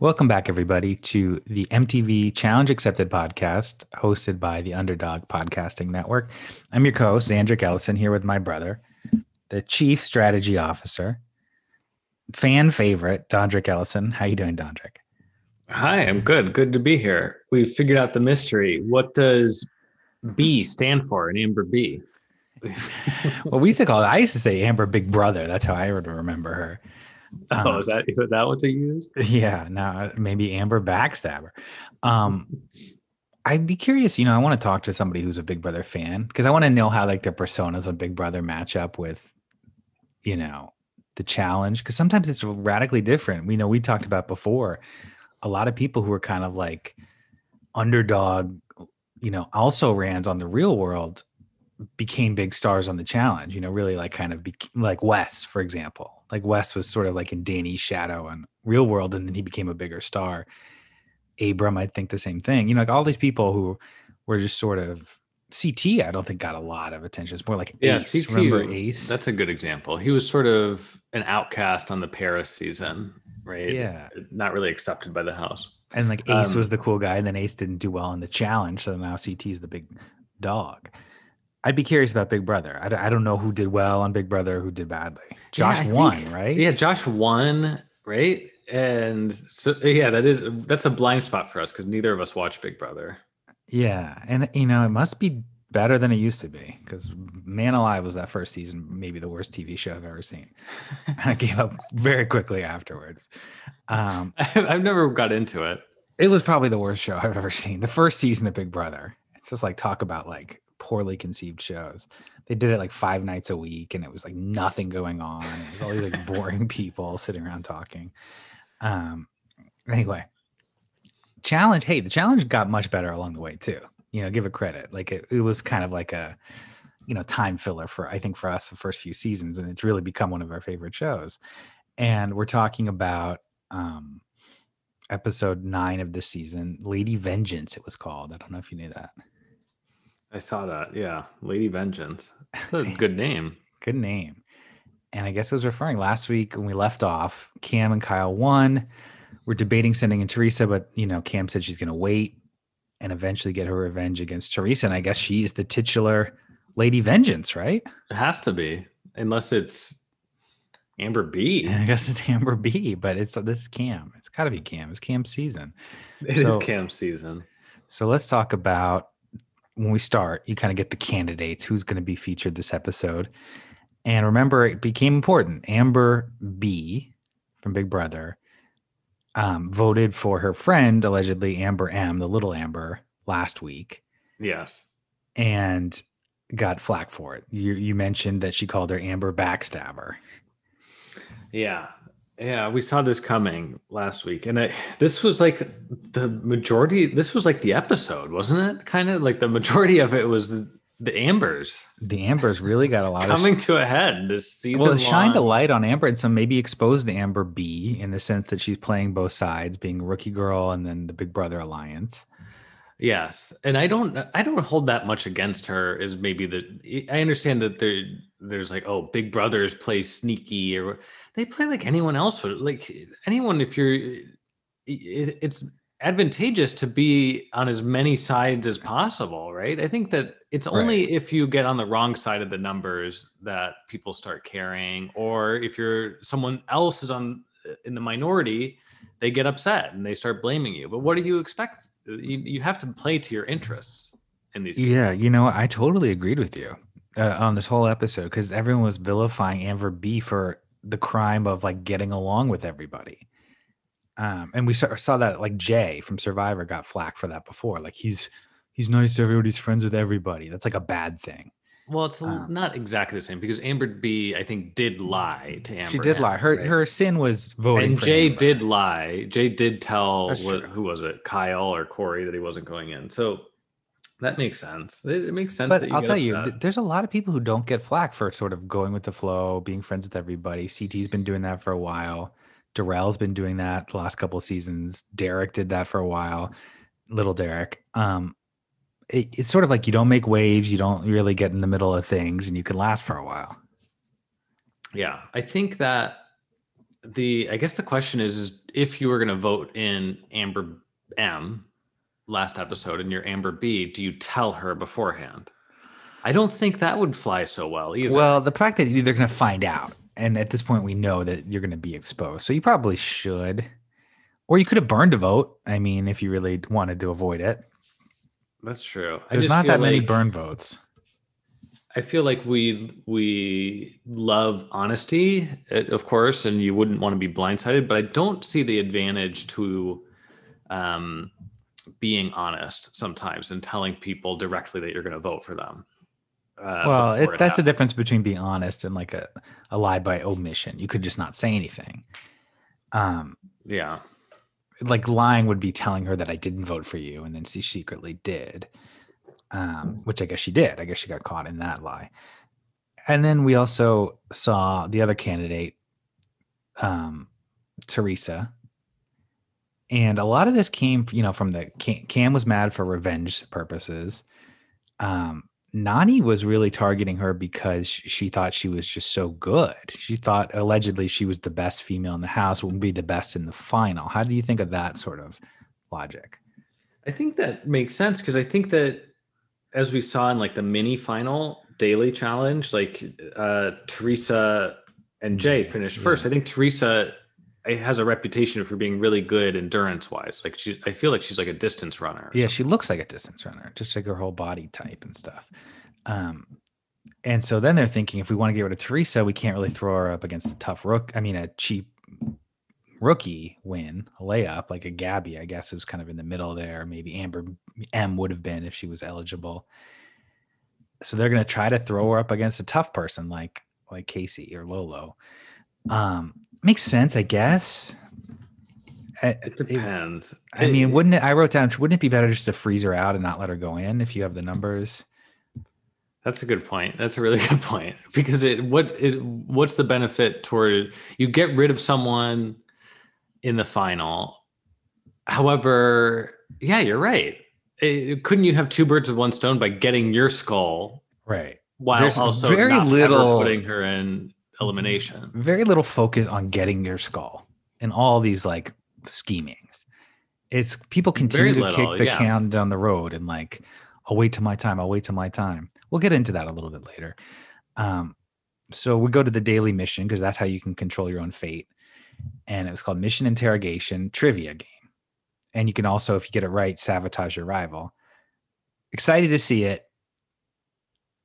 Welcome back, everybody, to the MTV Challenge Accepted podcast, hosted by the Underdog Podcasting Network. I'm your co-host, Zandrick Ellison, here with my brother, the Chief Strategy Officer, fan favorite, Dondrick Ellison. How you doing, Dondrick? Hi, I'm good. Good to be here. We figured out the mystery. What does B stand for in Amber B? well, we used to call it. I used to say Amber Big Brother. That's how I would remember her. Oh, um, is that that what to use? Yeah, now maybe Amber Backstabber. Um, I'd be curious. You know, I want to talk to somebody who's a Big Brother fan because I want to know how like their personas on Big Brother match up with, you know, the challenge. Because sometimes it's radically different. We know we talked about before. A lot of people who are kind of like underdog, you know, also rans on the real world became big stars on the challenge, you know, really like kind of be, like Wes, for example. Like Wes was sort of like in Danny's shadow on real world, and then he became a bigger star. Abram, I think the same thing. You know, like all these people who were just sort of CT, I don't think got a lot of attention. It's more like yeah, Ace. CT, Remember Ace? That's a good example. He was sort of an outcast on the Paris season, right? Yeah. Not really accepted by the house. And like Ace um, was the cool guy, and then Ace didn't do well in the challenge. So now CT is the big dog. I'd be curious about Big Brother. I, I don't know who did well on Big Brother, who did badly. Josh yeah, won, think, right? Yeah, Josh won, right? And so yeah, that is that's a blind spot for us because neither of us watch Big Brother. Yeah, and you know it must be better than it used to be because Man Alive was that first season maybe the worst TV show I've ever seen. and I gave up very quickly afterwards. Um, I've never got into it. It was probably the worst show I've ever seen. The first season of Big Brother. It's just like talk about like poorly conceived shows. They did it like five nights a week, and it was like nothing going on. It was all these like boring people sitting around talking. Um, anyway, challenge. Hey, the challenge got much better along the way too. You know, give it credit. Like it, it was kind of like a you know time filler for I think for us the first few seasons, and it's really become one of our favorite shows. And we're talking about um, episode nine of this season, Lady Vengeance. It was called. I don't know if you knew that. I saw that. Yeah. Lady Vengeance. That's a good name. good name. And I guess I was referring last week when we left off, Kam and Kyle won. We're debating sending in Teresa, but you know, Kam said she's gonna wait and eventually get her revenge against Teresa. And I guess she is the titular Lady Vengeance, right? It has to be, unless it's Amber B. I guess it's Amber B, but it's this is Kam. It's gotta be Kam. It's Kam season. It so, is Kam season. So let's talk about when we start, you kind of get the candidates who's going to be featured this episode. And remember, it became important. Amber B from Big Brother um, voted for her friend, allegedly Amber M, the little Amber, last week. Yes. And got flack for it. You you mentioned that she called her Amber Backstabber. Yeah. Yeah, we saw this coming last week, and I, this was like the majority. This was like the episode, wasn't it? Kind of like the majority of it was the, the Ambers. The Ambers really got a lot of coming of, to a head this season. Well, it shined a light on Amber, and some maybe exposed Amber B in the sense that she's playing both sides, being rookie girl and then the Big Brother alliance. Yes, and I don't I don't hold that much against her. Is maybe the I understand that there there's like oh Big Brothers play sneaky or they play like anyone else would. Like anyone, if you're, it's advantageous to be on as many sides as possible, right? I think that it's only right. if you get on the wrong side of the numbers that people start caring, or if you're someone else is on uh, in the minority, they get upset and they start blaming you. But what do you expect? You, you have to play to your interests in these. Yeah, you know, I totally agreed with you uh, on this whole episode because everyone was vilifying Amber B for the crime of like getting along with everybody. Um, and we saw, saw that like Jay from Survivor got flack for that before. Like he's he's nice to everybody, he's friends with everybody. That's like a bad thing. Well, it's um, not exactly the same because Amber B, I think, did lie to Amber. She did M, lie. Her right? her sin was voting. And Jay Amber. did lie. Jay did tell what, who was it, Kyle or Corey, that he wasn't going in. So that makes sense. It, it makes sense. But I'll tell upset. you, th- there's a lot of people who don't get flack for sort of going with the flow, being friends with everybody. CT's been doing that for a while. Darrell's been doing that the last couple seasons. Derek did that for a while. Little Derek. Um, it, it's sort of like you don't make waves, you don't really get in the middle of things, and you can last for a while. Yeah, I think that the I guess the question is, is if you were going to vote in Amber M last episode and you're Amber B, do you tell her beforehand? I don't think that would fly so well either. Well, the fact that they're going to find out, and at this point we know that you're going to be exposed, so you probably should, or you could have burned a vote. I mean, if you really wanted to avoid it, that's true. There's not that many burn votes. I feel like we we love honesty, eh, of course, and you wouldn't want to be blindsided. But I don't see the advantage to um, being honest sometimes and telling people directly that you're going to vote for them. Uh, well, it, it that's the difference between being honest and like a, a lie by omission. You could just not say anything. Um, yeah, like lying would be telling her that I didn't vote for you, and then she secretly did um, which I guess she did. I guess she got caught in that lie. And then we also saw the other candidate, um, Teresa. And a lot of this came, you know, from the Kam was mad for revenge purposes. Um, Nany was really targeting her because she thought she was just so good. She thought allegedly she was the best female in the house, would be the best in the final. How do you think of that sort of logic? I think that makes sense because I think that as we saw in like the mini final daily challenge, like uh, Teresa and Jay finished yeah. first. I think Teresa has a reputation for being really good endurance wise. Like she, I feel like she's like a distance runner. Yeah, something. she looks like a distance runner, just like her whole body type and stuff. Um, and so then they're thinking if we want to get rid of Teresa, we can't really throw her up against a tough rook. I mean, a cheap rookie win, a layup, like a Gabby, I guess it was kind of in the middle there. Maybe Amber M would have been if she was eligible. So they're gonna try to throw her up against a tough person like like Kaycee or Lolo. Um, makes sense, I guess. It depends. It, I mean, wouldn't it? I wrote down. Wouldn't it be better just to freeze her out and not let her go in if you have the numbers? That's a good point. That's a really good point because it what it what's the benefit toward you get rid of someone in the final. However, yeah, you're right. It, couldn't you have two birds with one stone by getting your skull right while There's also very little putting her in elimination? Very little focus on getting your skull and all these like schemings. It's people continue very to little, kick the yeah. can down the road and like, I'll wait till my time. I'll wait till my time. We'll get into that a little bit later. Um, so we go to the daily mission because that's how you can control your own fate and it was called Mission Interrogation Trivia Game. And you can also, if you get it right, sabotage your rival. Excited to see it.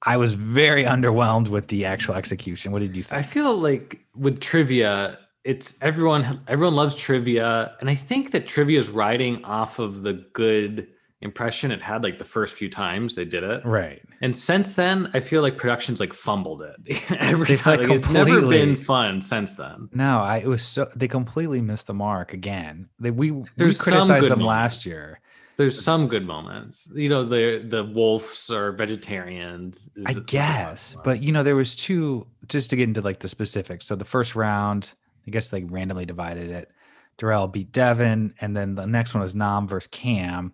I was very underwhelmed with the actual execution. What did you think? I feel like with trivia, it's everyone everyone loves trivia, and I think that trivia is riding off of the good impression it had like the first few times they did it. Right. And since then, I feel like productions like fumbled it every they time. Like, it's never been fun since then. No, I it was so they completely missed the mark again. They, we There's we criticized them moments. last year. There's some good moments. You know, the the wolves are vegetarians. I guess, but you know, there was two. Just to get into like the specifics. So the first round, I guess they randomly divided it. Darrell beat Devin, and then the next one was Nam versus Kam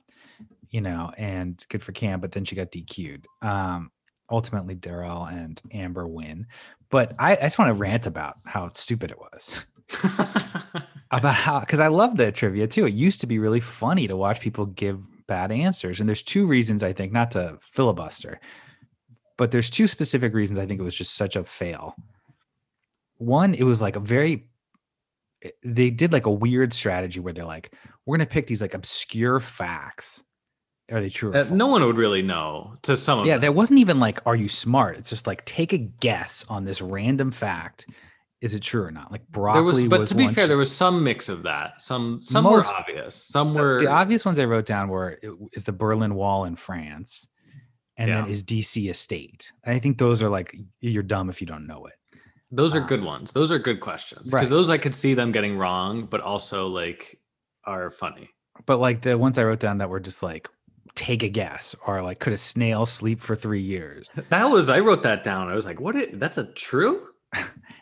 you know, and good for Kam, but then she got DQ'd. Um, ultimately, Darrell and Amber win. But I, I just want to rant about how stupid it was. about how, because I love the trivia too. It used to be really funny to watch people give bad answers. And there's two reasons I think, not to filibuster, but there's two specific reasons I think it was just such a fail. One, it was like a very they did like a weird strategy where they're like, we're gonna pick these like obscure facts are they true? Uh, no one would really know. To some of yeah, there wasn't even like, "Are you smart?" It's just like, take a guess on this random fact. Is it true or not? Like broccoli. There was, but was to be fair, there was some mix of that. Some some most, were obvious. Some were the obvious ones I wrote down were is the Berlin Wall in France, and yeah. then is DC a state? I think those are like you're dumb if you don't know it. Those are um, good ones. Those are good questions because right. those I could see them getting wrong, but also like are funny. But like the ones I wrote down that were just like, take a guess or like could a snail sleep for three years that was i wrote that down i was like what it, that's a true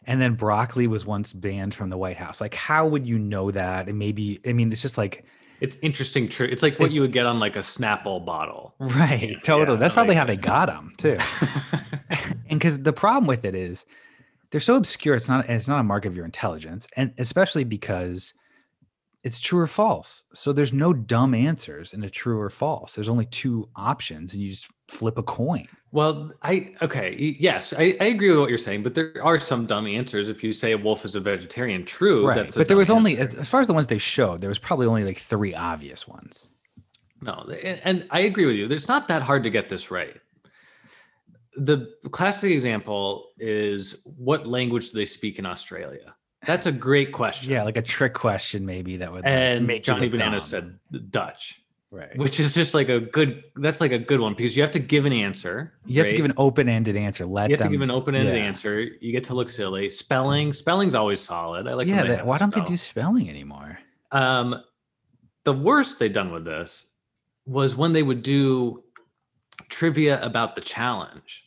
and then broccoli was once banned from the white house like how would you know that and maybe i mean it's just like it's interesting true it's like what it's, you would get on like a snapple bottle right yeah, totally yeah, that's probably like, how they got them too and because the problem with it is they're so obscure. It's not. It's not a mark of your intelligence, and especially because it's true or false. So there's no dumb answers in a true or false. There's only two options, and you just flip a coin. Well, I okay, yes, I, I agree with what you're saying, but there are some dumb answers. If you say a wolf is a vegetarian, true, Right. that's a But there was only, as far as the ones they showed, there was probably only like three obvious ones. No, and, and I agree with you. It's not that hard to get this right. The classic example is what language do they speak in Australia? That's a great question. Yeah, like a trick question, maybe that would. like, and make Johnny Banana dumb. said Dutch, right. which is just like a good. That's like a good one because you have to give an answer. You have to give an open-ended answer. Let You have them, to give an open-ended yeah. answer. You get to look silly. Spelling, spelling's always solid. I like. yeah, that, why don't they do spelling anymore? Um, the worst they done with this was when they would do trivia about the challenge.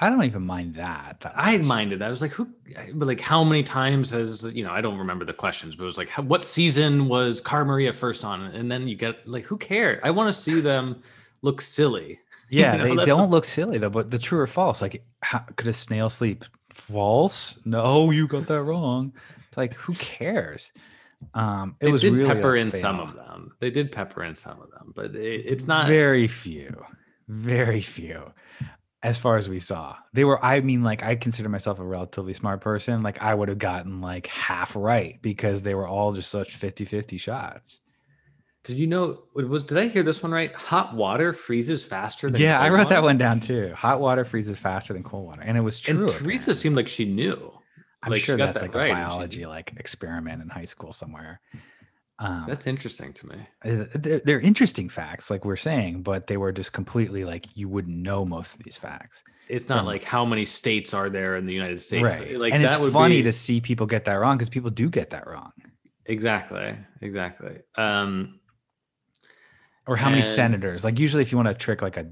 I don't even mind that. that I minded. I was like, who? But like, how many times has you know? I don't remember the questions, but it was like, how, what season was Cara Maria first on? And then you get like, who cares? I want to see them look silly. Yeah, know, they, they don't the- look silly though. But the true or false, like, how, could a snail sleep? False? No, you got that wrong. It's like, who cares? Um, it They was did really pepper in some of them. They did pepper in some of them, but it, it's not. very few, very few. As far as we saw, they were. I mean, like, I consider myself a relatively smart person. Like, I would have gotten like half right because they were all just such 50 50 shots. Did you know? It was did I hear this one right? Hot water freezes faster than Yeah, I wrote that one down too. Hot water freezes faster than cold water, and it was true. And Teresa seemed like she knew. I'm like, sure that's that like right, a biology like experiment in high school somewhere. Um, That's interesting to me. uh, they're, they're interesting facts, like we're saying, but they were just completely like you wouldn't know most of these facts, It's not from- like how many states are there in the United States. right? Like and that it's would funny be, to see people get that wrong because people do get that wrong. exactly, exactly. Um, Or how many senators? Like usually, if you want to trick like a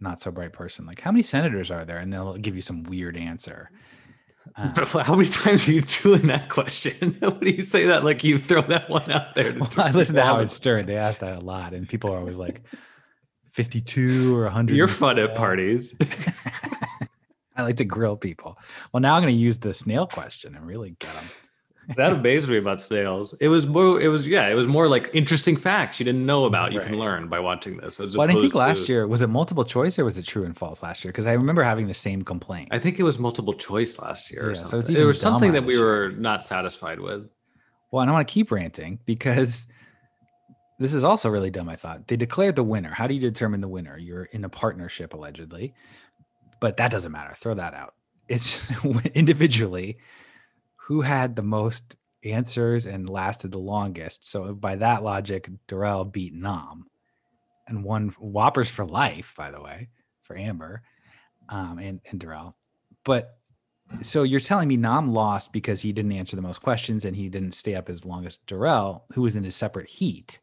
not so bright person, like how many senators are there, and they'll give you some weird answer. Um, how many times are you doing that question? what do you say that like you throw that one out there? Well, I listen to Howard? Stern. They ask that a lot, and people are always like, 52 or 100. You're fun at parties. I like to grill people. Well, now I'm going to use the snail question and really get them. That amazed me about snails. It was more. It was yeah. It was more like interesting facts you didn't know about. You can learn by watching this. As Well, I think last to- year, was it multiple choice or was it true and false last year? Because I remember having the same complaint. I think it was multiple choice last year. Yeah, or so it's something. even there was something that we were not satisfied with. Well, and I want to keep ranting because this is also really dumb. I thought they declared the winner. How do you determine the winner? You're in a partnership allegedly, but that doesn't matter. Throw that out. It's individually who had the most answers and lasted the longest. So by that logic, Darrell beat Nam and won Whoppers for life, by the way, for Amber um, and, and Darrell. But so you're telling me Nam lost because he didn't answer the most questions and he didn't stay up as long as Durrell, who was in a separate heat.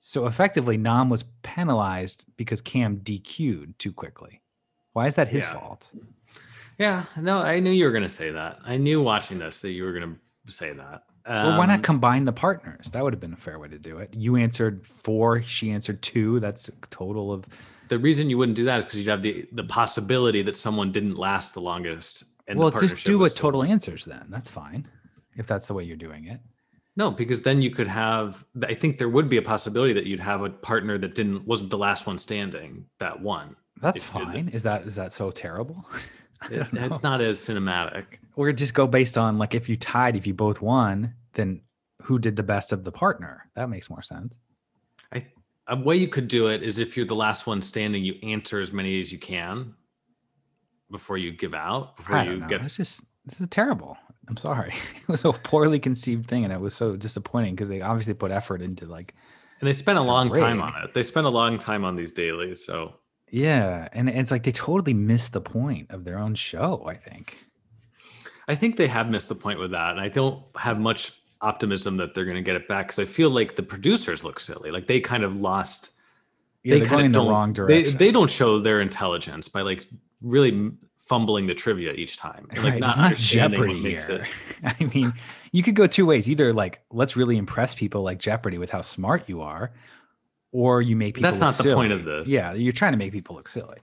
So effectively, Nam was penalized because Kam DQ'd too quickly. Why is that his Yeah. fault? Yeah, no, I knew you were going to say that. I knew watching this that you were going to say that. Well, why Um, not combine the partners? That would have been a fair way to do it. You answered four, she answered two. That's a total of the reason you wouldn't do that is because you'd have the the possibility that someone didn't last the longest. And the well, just do still- total answers then. That's fine. If that's the way you're doing it. No, because then you could have. I think there would be a possibility that you'd have a partner that didn't wasn't the last one standing that won. That's fine. Is that is that so terrible? It, it's not as cinematic. or just go based on like if you tied, if you both won, then who did the best of the partner? That makes more sense. A way you could do it is if you're the last one standing, you answer as many as you can before you give out. Before I you don't know. get It's just this is terrible. I'm sorry. It was a poorly conceived thing, and it was so disappointing because they obviously put effort into like and they spent a long time on it. They spent a long time on these dailies. So yeah, and it's like they totally missed the point of their own show. I think. I think they have missed the point with that. And I don't have much optimism that they're going to get it back because I feel like the producers look silly. Like they kind of lost. Yeah, they kind going of in the wrong direction. they don't show their intelligence by like really fumbling the trivia each time. like right, not it's not Jeopardy here. I mean, you could go two ways. Either like let's really impress people like Jeopardy with how smart you are, or you make people. That's not the point of this. Yeah, you're trying to make people look silly.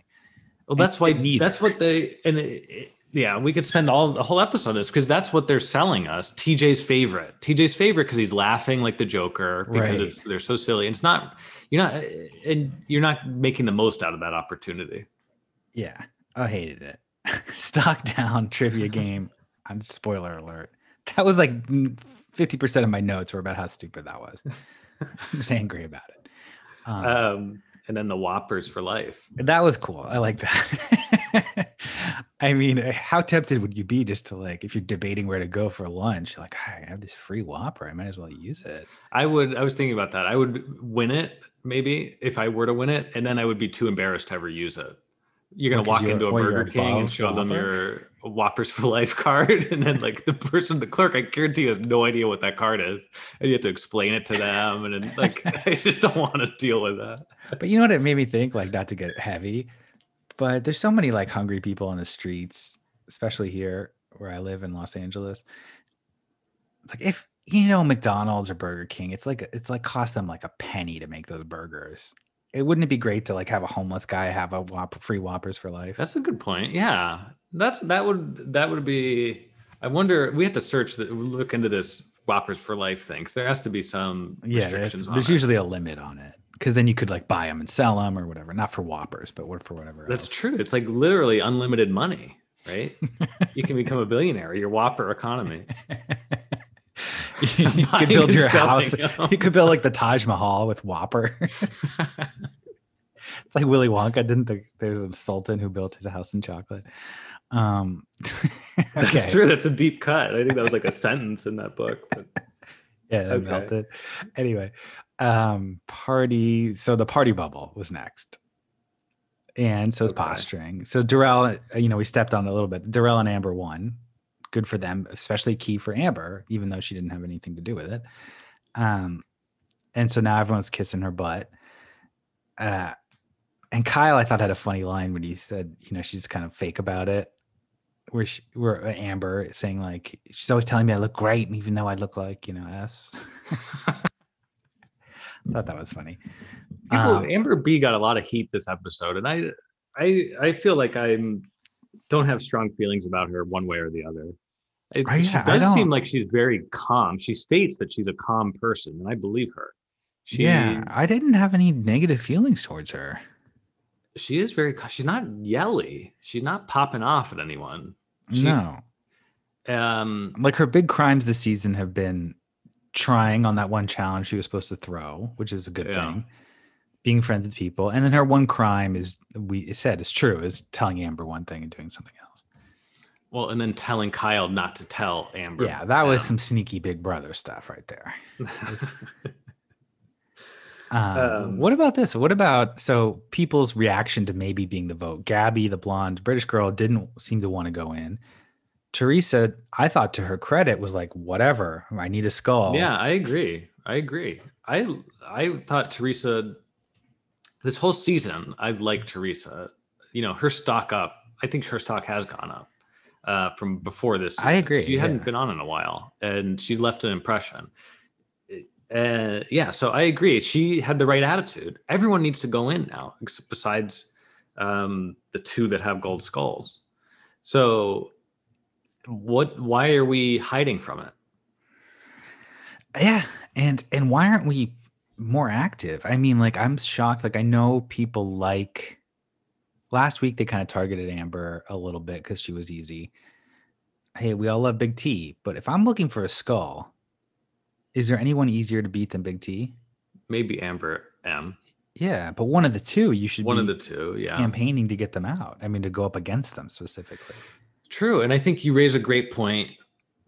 Well, And that's why neither. that's what they and it, it, Yeah, we could spend all the whole episode on this because that's what they're selling us. TJ's favorite. TJ's favorite because he's laughing like the Joker because Right. it's they're so silly. And it's not you're not and you're not making the most out of that opportunity. Yeah, I hated it. Stock down trivia game. I'm spoiler alert. That was like fifty percent of my notes were about how stupid that was. I'm just angry about it. Um, Um, and then the Whoppers for life. that was cool. I like that. I mean, how tempted would you be just to like if you're debating where to go for lunch? Like, "Ah, I have this free Whopper. I might as well use it. I would. I was thinking about that. I would win it maybe if I were to win it, and then I would be too embarrassed to ever use it. You're gonna walk into a Burger King and show them Whopper? Your Whoppers for Life card, and then like the person, the clerk, I guarantee has no idea what that card is, and you have to explain it to them, and then, like I just don't want to deal with that. But you know what it made me think? Like, not to get heavy, but there's so many like hungry people on the streets, especially here where I live in Los Angeles. It's like if you know McDonald's or Burger King, it's like it's like cost them like a penny to make those burgers. It wouldn't it be great to like have a homeless guy have a Whopper, free Whoppers for life? That's a good point. Yeah, that's that would that would be. I wonder. We have to search that. Look into this Whoppers for Life thing. there has to be some yeah, there's, there's usually a limit on it because then you could like buy them and sell them or whatever. Not for Whoppers, but what for whatever. That's else. true. It's like literally unlimited money, right? you can become a billionaire. Your Whopper economy. you could build your house. them. You could build like the Taj Mahal with Whopper. it's like Willy Wonka. Didn't the, there's a sultan who built his house in chocolate? Um, That's okay, true. That's a deep cut. I think that was like a sentence in that book. But yeah, that Okay. melted. Anyway, um, party. So the party bubble was next, and so is Okay. posturing. So Darrell, uh, you know, we stepped on it a little bit. Darrell and Amber won. Good for them, especially key for Amber, even though she didn't have anything to do with it. Um, and so now everyone's kissing her butt. Uh, and Kyle, I thought had a funny line when he said, you know, she's kind of fake about it. Where she, where uh, Amber saying like, she's always telling me I look great, even though I look like, you know, S. thought that was funny. people, Um, Amber B got a lot of heat this episode, and I, I, I feel like I'm don't have strong feelings about her one way or the other. It I- she does seem like she's very calm. She states that she's a calm person, and I believe her. She, yeah, I didn't have any negative feelings towards her. she is very. She's not yelly. She's not popping off at anyone. She- no, Um, like her big crimes this season have been trying on that one challenge she was supposed to throw, which is a good Yeah. thing. Being friends with people, and then her one crime is we said is true is telling Amber one thing and doing something else. well, and then telling Kyle not to tell Amber. Yeah, that was some sneaky Big Brother stuff right there. Um, Um, what about this? What about so people's reaction to maybe being the vote? Gabby, the blonde British girl, didn't seem to want to go in. Teresa, I thought to her credit, was like, whatever. I need a skull. Yeah, I agree. I agree. I I thought Teresa this whole season I've liked Teresa. You know, her stock up. I think her stock has gone up uh, from before this. I agree, She hadn't been on in a while, and she's left an impression. Uh, yeah, so I agree. She had the right attitude. Everyone needs to go in now, besides um, the two that have gold skulls. So, what? Why are we hiding from it? Yeah. And and why aren't we more active? I mean, like I'm shocked. Like I know people like last week they kind of targeted Amber a little bit because she was easy. Hey, we all love Big T, but if I'm looking for a skull, is there anyone easier to beat than Big T? Maybe Amber M. Yeah, but one of the two you should One be of the two, yeah. campaigning to get them out. I mean, to go up against them specifically. True. And I think you raise a great point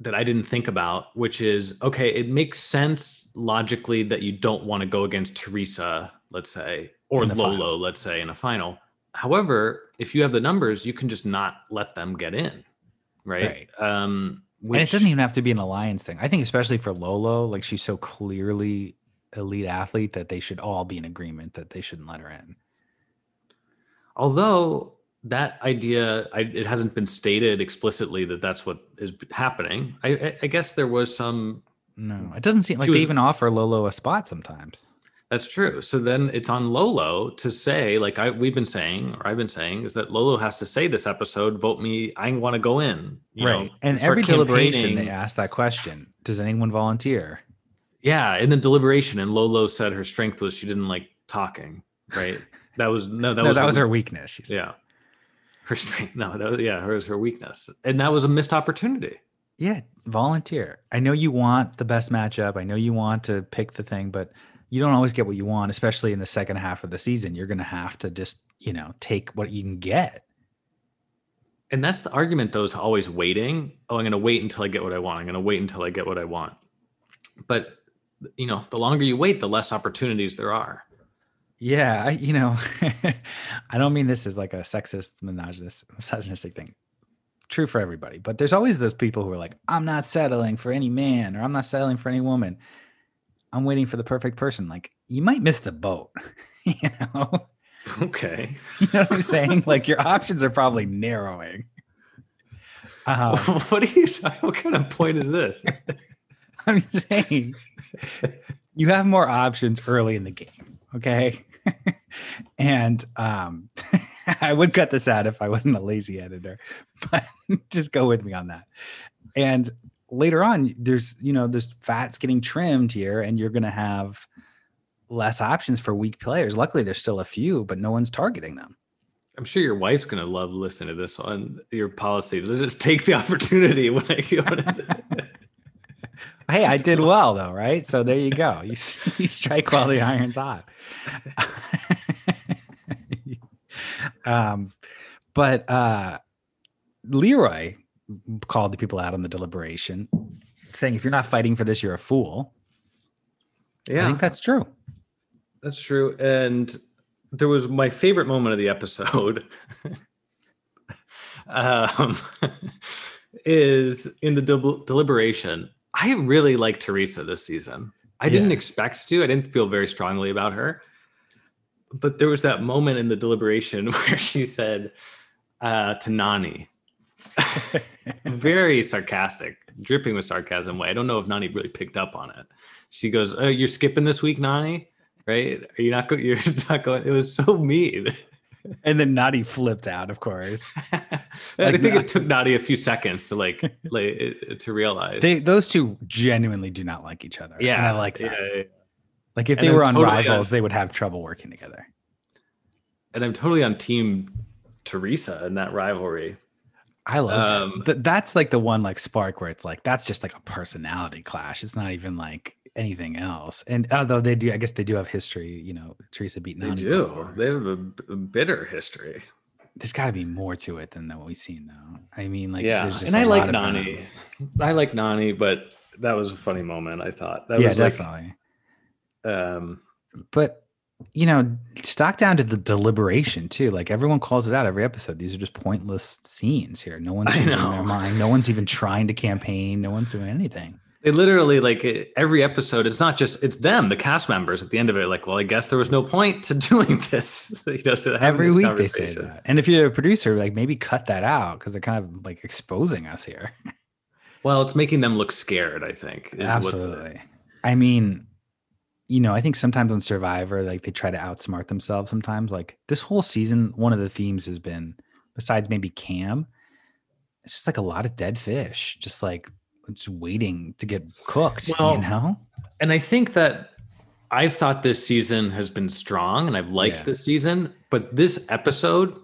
that I didn't think about, which is okay, it makes sense logically that you don't want to go against Teresa, let's say, or Lolo, final. let's say, in a final. However, if you have the numbers, you can just not let them get in. Right. Um, and it doesn't even have to be an alliance thing. I think especially for Lolo, like she's so clearly elite athlete that they should all be in agreement that they shouldn't let her in. although that idea I, it hasn't been stated explicitly that that's what is happening I, I, I guess there was some No, it doesn't seem like She they even offer Lolo a spot sometimes. That's true. So then it's on Lolo to say, like I we've been saying, or I've been saying, is that Lolo has to say this episode, vote me, I want to go in. you know, right. And every deliberation they ask that question. Does anyone volunteer? Yeah, in the deliberation, and Lolo said her strength was she didn't like talking. Right. That was no, that no, was that her was her weakness. She. Yeah. Her strength. No, that was, yeah, hers her weakness. And that was a missed opportunity. Yeah, volunteer. I know you want the best matchup. I know you want to pick the thing, but you don't always get what you want, especially in the second half of the season. You're going to have to just, you know, take what you can get. And that's the argument though, is always waiting. Oh, I'm gonna wait until I get what I want. I'm gonna wait until I get what I want. But you know, the longer you wait, the less opportunities there are. Yeah, I, you know, I don't mean this as like a sexist, misogynist, misogynistic thing. True for everybody, but there's always those people who are like, "I'm not settling for any man," or "I'm not settling for any woman." I'm waiting for the perfect person. Like, you might miss the boat. you know, Okay. you know what I'm saying? like, your options are probably narrowing. Um, what are you talking? What kind of point is this? I'm saying you have more options early in the game. Okay. and um, I would cut this out if I wasn't a lazy editor, but just go with me on that. And later on, there's, you know, there's fats getting trimmed here, and you're going to have less options for weak players. Luckily, there's still a few, but no one's targeting them. I'm sure your wife's gonna love listening to this one. Your policy to just take the opportunity when I when I- Hey, I did well though, right? So there you go. You, you strike while the iron's hot. um, but uh, Leroy called the people out on the deliberation, saying, "If you're not fighting for this, you're a fool." Yeah, I think that's true. that's true. And there was my favorite moment of the episode. um, is in the del- deliberation. I really like Teresa this season. I didn't expect to. I didn't feel very strongly about her. But there was that moment in the deliberation where she said uh, to Nany, very sarcastic, dripping with sarcasm way. I don't know if Nany really picked up on it. She goes, oh, "You're skipping this week, Nany, right? Are you not going? You're not going." It was so mean. And then Nadi flipped out, of course. And I think it took Nadi a few seconds to like, like to realize. They those two genuinely do not like each other. yeah, and I like that. Yeah, yeah. Like if And they I'm were on totally rivals, on- they would have trouble working together. and I'm totally on team Teresa in that rivalry. I love Um. Th- that's like the one like spark where it's like that's just like a personality clash. It's not even like anything else. And although they do, I guess they do have history. You know, Teresa beat They Nany do. before. They have a bitter history. There's got to be more to it than what we've seen, though. I mean, like, yeah, there's just and I like Nany. I like Nany, but that was a funny moment. I thought that yeah, was like, definitely. um, but you know, stock down to the deliberation too. Like everyone calls it out every episode. These are just pointless scenes here. No one's I changing their mind. No one's even trying to campaign. No one's doing anything. they literally like every episode. It's not just it's them, the cast members. At the end of it, like, well, I guess there was no point to doing this. you know, to Every week they say that. And if you're a producer, like maybe cut that out because they're kind of like exposing us here. Well, it's making them look scared. I think. is what the- Absolutely. I mean, you know, I think sometimes on Survivor, like they try to outsmart themselves sometimes. Like this whole season, one of the themes has been, besides maybe Kam, it's just like a lot of dead fish, just like it's waiting to get cooked, Well, you know? and I think that I've thought this season has been strong and I've liked Yeah. this season, but this episode,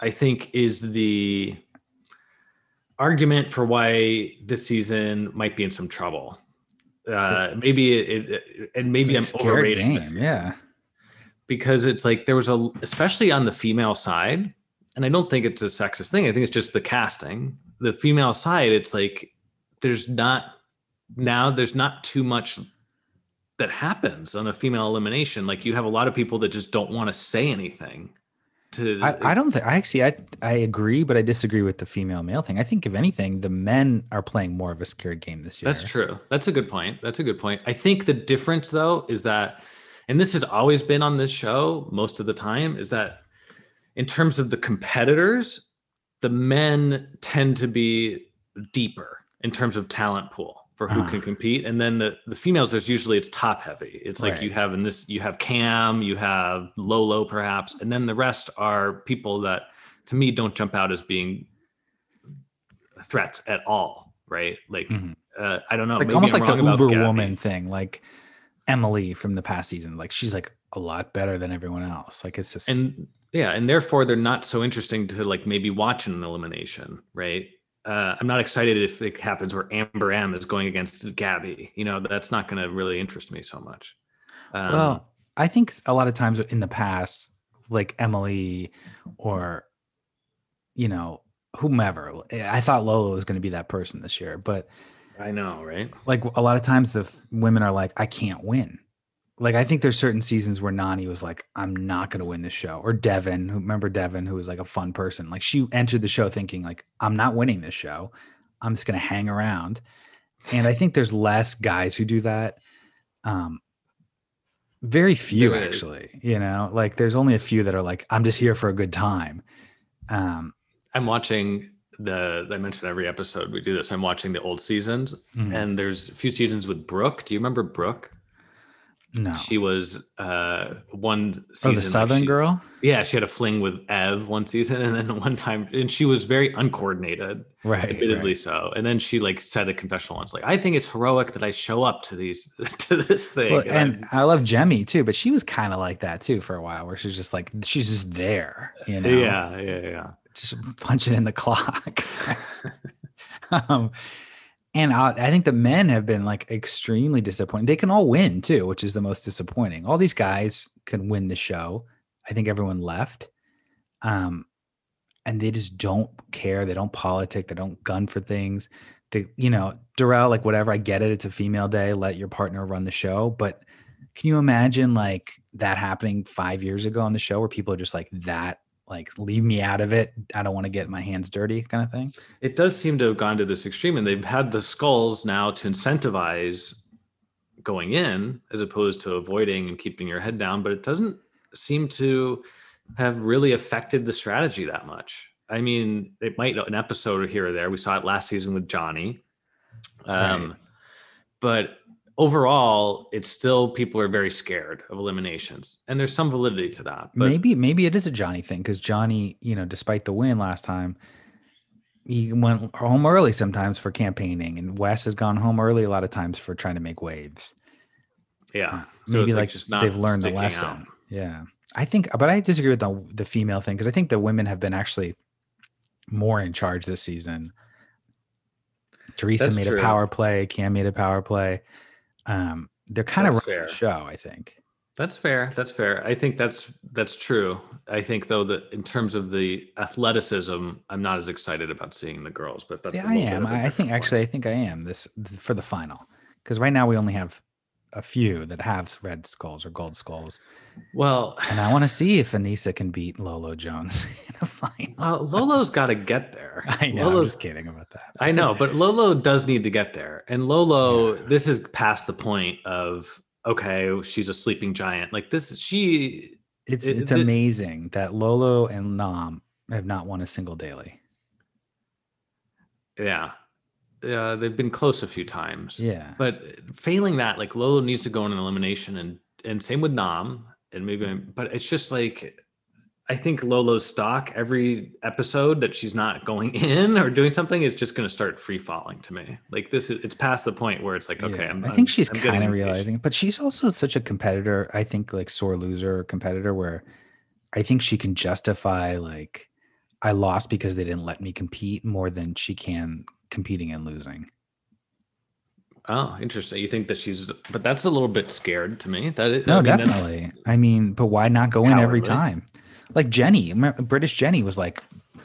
I think, is the argument for why this season might be in some trouble. Uh, maybe it, it and maybe I'm like scared overrating game, this Yeah. because it's like there was a especially on the female side, and I don't think it's a sexist thing. I think it's just the casting. The female side, it's like there's not now there's not too much that happens on a female elimination. Like you have a lot of people that just don't want to say anything. To I, I don't think I actually I I agree, but I disagree with the female male thing. I think if anything, the men are playing more of a scared game this year. That's true. That's a good point. That's a good point. I think the difference though is that, and this has always been on this show most of the time, is that in terms of the competitors, the men tend to be deeper in terms of talent pool. For who Uh-huh. can compete. And then the, the females, there's usually it's top heavy. It's like you have in this, you have Kam, you have Lolo perhaps, and then the rest are people that to me don't jump out as being threats at all. Right. Like, Mhm. uh, I don't know. like maybe almost I'm like the uber Gabby. woman thing like emily from the past season like she's like a lot better than everyone else like it's just and yeah and therefore they're not so interesting to like maybe watch an elimination right uh, i'm not excited if it happens where amber m is going against gabby. You know that's not going to really interest me so much. Um, well i think a lot of times in the past like emily or you know whomever i thought lolo was going to be that person this year but i know right? like a lot of times the f- women are like i can't win like i think there's certain seasons where nani was like i'm not going to win this show or devin who remember devin who was like a fun person like she entered the show thinking like i'm not winning this show. I'm just going to hang around. And i think there's less guys who do that um very few There is. actually you know? Like there's only a few that are like i'm just here for a good time. Um i'm watching the i mentioned every episode we do this i'm watching the old seasons mhm. and there's a few seasons with brooke. Do you remember brooke no. She was uh one oh season the like, southern she- girl? Yeah she had a fling with ev one season and then one time and she was very uncoordinated right admittedly right. so. And then she like said a confessional once like i think it's heroic that i show up to these to this thing. Well, And and I love Jemmy too, but she was kind of like that too for a while, where she's just like she's just there, you know, yeah yeah yeah. Just punching in the clock. um, and I, I think the men have been like extremely disappointing. They can all win too, which is the most disappointing. All these guys can win the show. I think everyone left, um, and they just don't care. They don't politic. They don't gun for things. They, you know, Darrell, like whatever. I get it. It's a female day. Let your partner run the show. But can you imagine like that happening five years ago on the show, where people are just like that, like leave me out of it. I don't want to get my hands dirty, kind of thing. it does seem to have gone to this extreme and they've had the skulls now to incentivize going in as opposed to avoiding and keeping your head down but it doesn't seem to have really affected the strategy that much i mean it might an episode here or there we saw it last season with johnny um, Right. but overall it's still people are very scared of eliminations and there's some validity to that but maybe maybe it is a Johnny thing because Johnny, you know, despite the win last time, he went home early sometimes for campaigning, and Wes has gone home early a lot of times for trying to make waves. yeah uh, maybe it's, like, just not they've learned the lesson. out. Yeah, I think, but I disagree with the the female thing because I think the women have been actually more in charge this season. Teresa That's made true. a power play. Kam made a power play. Um, they're kind of That's the fair. show. I think. That's fair. That's fair. I think that's that's true. I think though that in terms of the athleticism, I'm not as excited about seeing the girls, but that's Yeah, I am. of I think point. actually, I think I am this, this for the final because right now we only have a few that have red skulls or gold skulls, Well, and I want to see if Aneesa can beat Lolo Jones in a final. well, Lolo's got to get there. I know. I'm Lolo's, just kidding about that. I know, but Lolo does need to get there. And Lolo, this is past the point of okay, she's a sleeping giant. Like this, she It's it- it's it- amazing that Lolo and Nam have not won a single daily. yeah, yeah, they've been close a few times. Yeah, But failing that, like Lolo needs to go in an elimination, and and same with Nam, and maybe. But it's just like, I think Lolo's stock every episode that she's not going in or doing something is just going to start free falling to me. Like this, is it's past the point where it's like, okay, Yeah. I'm, I think she's kind of realizing, but she's also such a competitor. I think like sore loser competitor where I think she can justify like I lost because they didn't let me compete more than she can competing and losing. Oh, interesting. You think that she's, but that's a little bit scared to me. That is, No, I mean, definitely. I mean, but why not go in every time? Like Jenny, British Jenny was like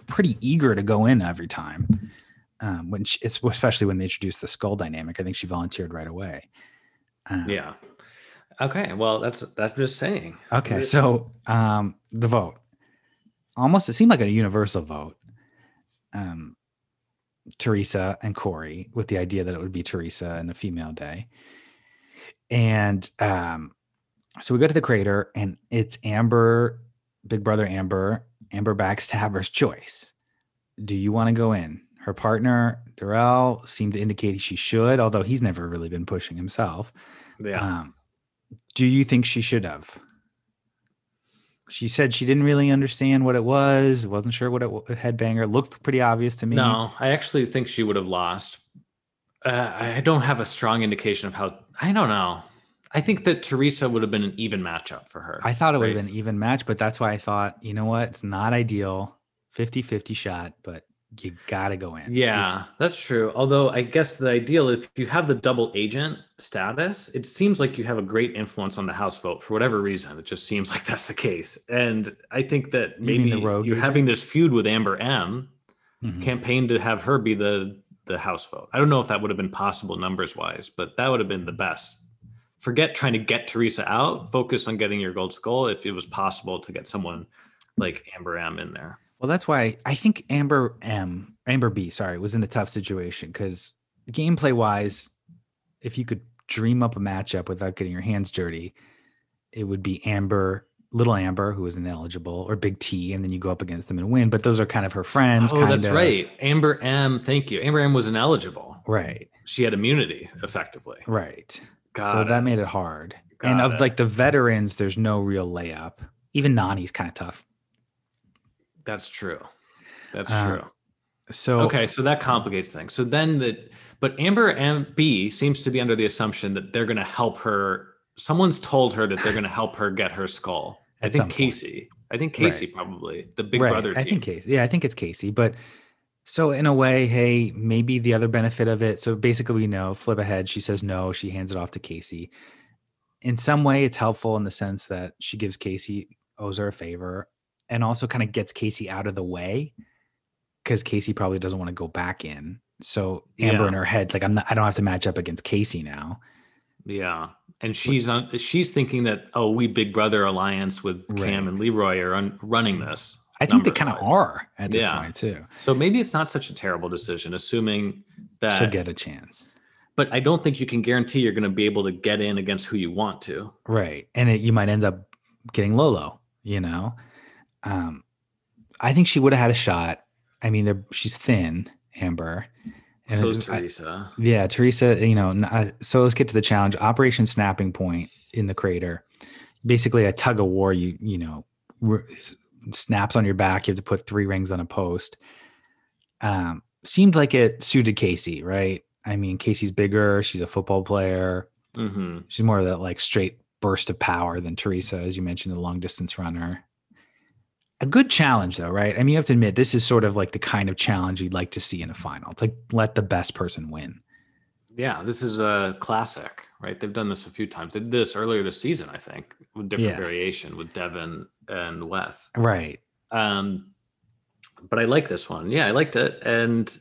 pretty eager to go in every time. Um, when she, it's especially when they introduced the skull dynamic, I think she volunteered right away. Um, Yeah. Okay. Well, that's that's just saying. Okay, so um, the vote almost it seemed like a universal vote. Um, Teresa and Corey, with the idea that it would be Teresa and a female day, and um, so we go to the crater, and it's Amber, Big Brother Amber, Amber Backstabber's choice. Do you want to go in? Her partner, Darrell, seemed to indicate she should, although he's never really been pushing himself. Yeah. Um, do you think she should have? She said she didn't really understand what it was, wasn't sure what it was. Headbanger looked pretty obvious to me. No, I actually think she would have lost. Uh, I don't have a strong indication of how. I don't know. I think that Teresa would have been an even matchup for her. I thought it would have been an even match, but that's why I thought, you know what? It's not ideal 50 50 shot, but you got to go in. Yeah, that's true. Although I guess the ideal, if you have the double agent status, it seems like you have a great influence on the House vote for whatever reason. It just seems like that's the case. And I think that You maybe you're agent? having this feud with Amber M Mhm. campaign to have her be the the House vote. I don't know if that would have been possible numbers wise, but that would have been the best. Forget trying to get Teresa out. Focus on getting your gold skull if it was possible to get someone like Amber M in there. Well, that's why I think Amber M, Amber B, sorry, was in a tough situation because gameplay wise, if you could dream up a matchup without getting your hands dirty, it would be Amber, little Amber, who was ineligible, or Big T, and then you go up against them and win. But those are kind of her friends. Oh, that's of. right. Amber M, thank you. Amber M was ineligible. Right, She had immunity effectively. right. so Got that made it hard. and of it. like the veterans, there's no real layup. Even Nany's kind of tough. That's true. That's Uh, true. So Okay, so that complicates things. So then that, but Amber M B seems to be under the assumption that they're going to help her. Someone's told her that they're going to help her get her skull. I think point. Kaycee. I think Kaycee probably the Big right, Brother I think Kaycee. Yeah, I think it's Kaycee. But so in a way, hey, maybe the other benefit of it. So basically, we know flip ahead. She says no. She hands it off to Kaycee. In some way, it's helpful in the sense that she gives Kaycee owes her a favor, and also kind of gets Kaycee out of the way because Kaycee probably doesn't want to go back in. So Amber Yeah. in her head's like, I'm not. I don't have to match up against Kaycee now. Yeah, and she's on. She's thinking that oh, we Big Brother alliance with Kam Right. and Leroy are un, running this. I think they kind of are at this Yeah. point too. So maybe it's not such a terrible decision, assuming that. She'll get a chance. but I don't think you can guarantee you're going to be able to get in against who you want to. Right. And it, you might end up getting Lolo, you know? Um, I think she would have had a shot. I mean, they're, she's thin, Amber. And so is I- Teresa. yeah, Teresa, you know, uh, so let's get to the challenge. Operation Snapping Point in the crater. Basically a tug of war, you, you know, snaps on your back. You have to put three rings on a post. Um, seemed like it suited Kaycee, right? I mean, Kaycee's bigger. She's a football player. hmm She's more of that like straight burst of power than Teresa, as you mentioned, the long distance runner. A good challenge, though, right? I mean, you have to admit, this is sort of like the kind of challenge you'd like to see in a final. It's like let the best person win. Yeah, this is a classic, right? They've done this a few times. They did this earlier this season, I think, with different Yeah. variation with Devin and Wes. Right. Um, but I like this one. Yeah, I liked it, and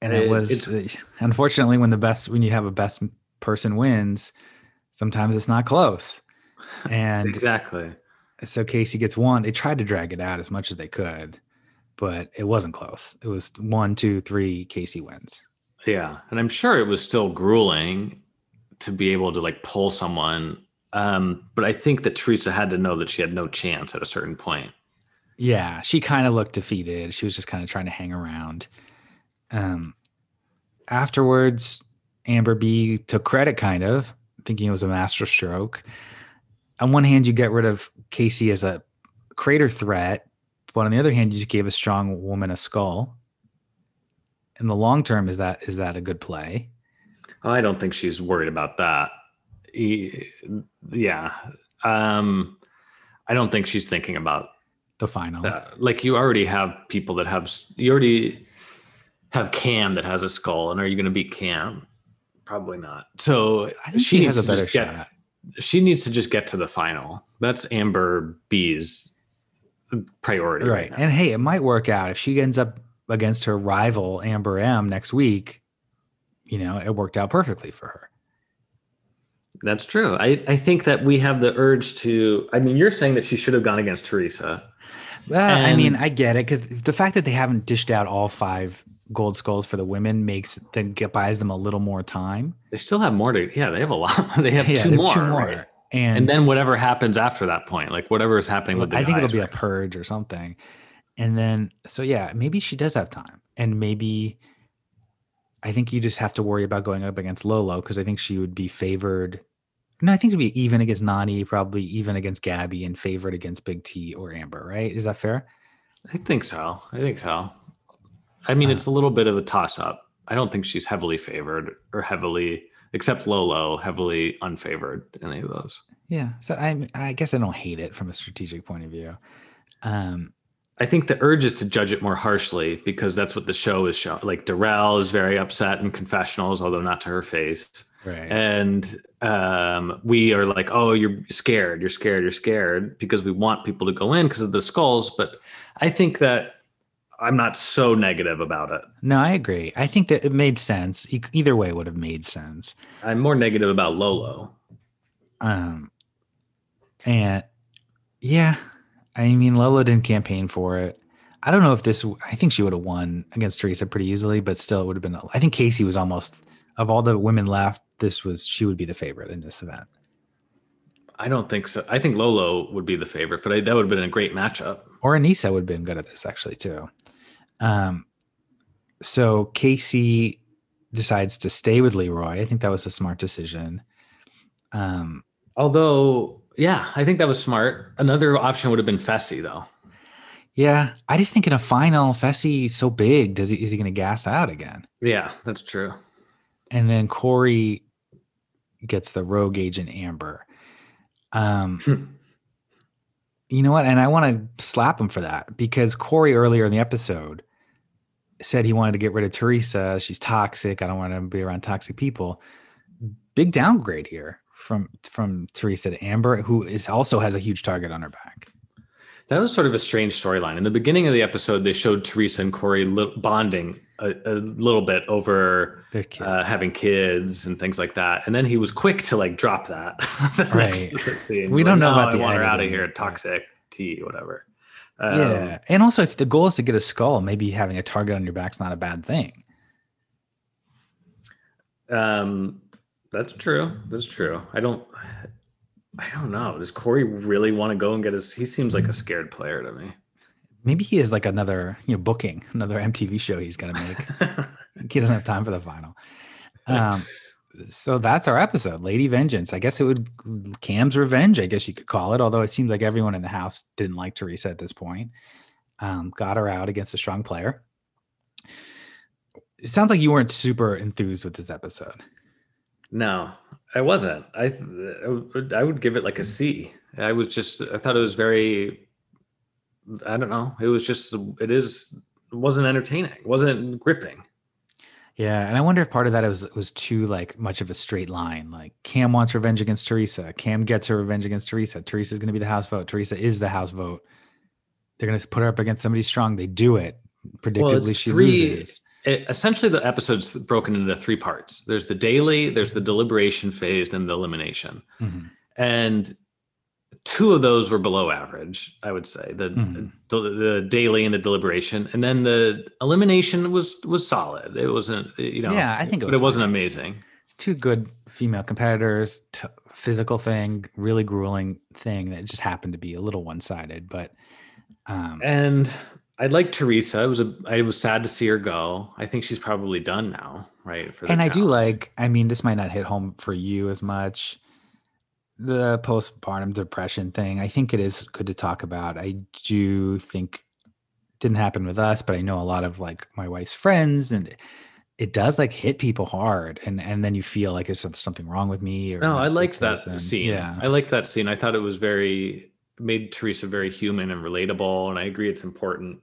And it It- was, uh, unfortunately, when the best, when you have a best person wins, sometimes it's not close. And exactly. So Kaycee gets one. They tried to drag it out as much as they could, but it wasn't close. It was one, two, three. Kaycee wins. Yeah, and I'm sure it was still grueling to be able to like pull someone. Um, but I think that Teresa had to know that she had no chance at a certain point. Yeah, she kind of looked defeated. She was just kind of trying to hang around. Um, afterwards, Amber B took credit, kind of thinking it was a master stroke. On one hand, you get rid of Kaycee as a crater threat, but on the other hand, you just gave a strong woman a skull. In the long term, is that is that a good play? I don't think she's worried about that. Yeah. Um, I don't think she's thinking about The final, that. Like you already have people that have you already have Kam that has a skull, and are you going to beat Kam? Probably not. So I think she, has a better just get- shot. She needs to just get to the final. That's Amber B's priority. right now. and hey it might work out if she ends up against her rival amber m next week you know it worked out perfectly for her That's true. I, I think that we have the urge to. I mean, you're saying that she should have gone against Teresa. well, i mean i get it because the fact that they haven't dished out all five gold skulls for the women makes then get buys them a little more time They still have more to. Yeah, they have a lot. They have Yeah, two, they more, have right? and, And, then whatever happens after that point, like whatever is happening with the i think it'll be a purge or something and then so yeah maybe she does have time and maybe I think you just have to worry about going up against Lolo because I think she would be favored. No, I think it'd be even against Nany, probably even against Gabby, and favored against Big T or Amber. Right? Is that fair? I think so. I think so. I mean, uh, it's a little bit of a toss up. I don't think she's heavily favored or heavily, except Lolo, heavily unfavored any of those. Yeah. So I, I guess I don't hate it from a strategic point of view. Um, I think the urge is to judge it more harshly because that's what the show is showing. Like Darrell is very upset in confessionals, although not to her face. Right. And um, we are like, oh, you're scared, you're scared, you're scared because we want people to go in because of the skulls. But I think that I'm not so negative about it. No, I agree. I think that it made sense. Either way would have made sense. I'm more negative about Lolo. Um, and yeah, I mean, Lolo didn't campaign for it. I don't know if this. I think she would have won against Teresa pretty easily, but still, it would have been. I think Kaycee was almost of all the women left. This was she would be the favorite in this event. I don't think so. I think Lolo would be the favorite, but I, that would have been a great matchup. Or Aneesa would have been good at this actually too. Um, so Kaycee decides to stay with Leroy. I think that was a smart decision. Um, Although yeah, I think that was smart. Another option would have been Fessy, though. Yeah, I just think in a final, Fessy's so big. Does he is he going to gas out again? Yeah, that's true. And then Corey gets the rogue agent Amber. Um, hmm. you know what? And I want to slap him for that because Corey earlier in the episode said he wanted to get rid of Teresa. She's toxic. I don't want to be around toxic people. Big downgrade here from from Teresa to Amber, who is also has a huge target on her back. That was sort of a strange storyline. In the beginning of the episode, they showed Teresa and Corey li- bonding a, a, little bit over kids. Uh, having kids and things like that, and then he was quick to like drop that. right. scene. We don't know about I the want her out of here. Toxic tea, whatever. Um, yeah, and also if the goal is to get a skull, maybe having a target on your back is not a bad thing. Um, that's true. That's true. I don't. I don't know. Does Corey really want to go and get his? He seems like a scared player to me. Maybe he is like another, you know, booking another MTV show he's gonna make. he doesn't have time for the final. Um, so that's our episode, Lady Vengeance. I guess it would Kam's revenge. I guess you could call it. Although it seems like everyone in the house didn't like Teresa at this point. Um, got her out against a strong player. It sounds like you weren't super enthused with this episode. No, I wasn't. I I would give it like a C. I was just I thought it was very I don't know. It was just it is wasn't entertaining. Wasn't gripping. Yeah, and I wonder if part of that was was too like much of a straight line. Like Kam wants revenge against Teresa. Kam gets her revenge against Teresa. Teresa's going to be the house vote. Teresa is the house vote. They're going to put her up against somebody strong. They do it. Predictably, well, she three, loses it, essentially the episode's broken into three parts there's the daily there's the deliberation phase and the elimination mm-hmm. and two of those were below average i would say the, mm-hmm. the, the daily and the deliberation and then the elimination was was solid it wasn't you know yeah i think it was but it wasn't amazing two good female competitors t- physical thing really grueling thing that just happened to be a little one-sided but um and I like Teresa. I was a, I was sad to see her go. I think she's probably done now, right? and challenge. I do like. I mean, this might not hit home for you as much. The postpartum depression thing. I think it is good to talk about. I do think didn't happen with us, but I know a lot of like my wife's friends, and it does like hit people hard, and and then you feel like is something wrong with me? Or no, I liked that scene. Yeah, I liked that scene. I thought it was very made Teresa very human and relatable. And I agree it's important.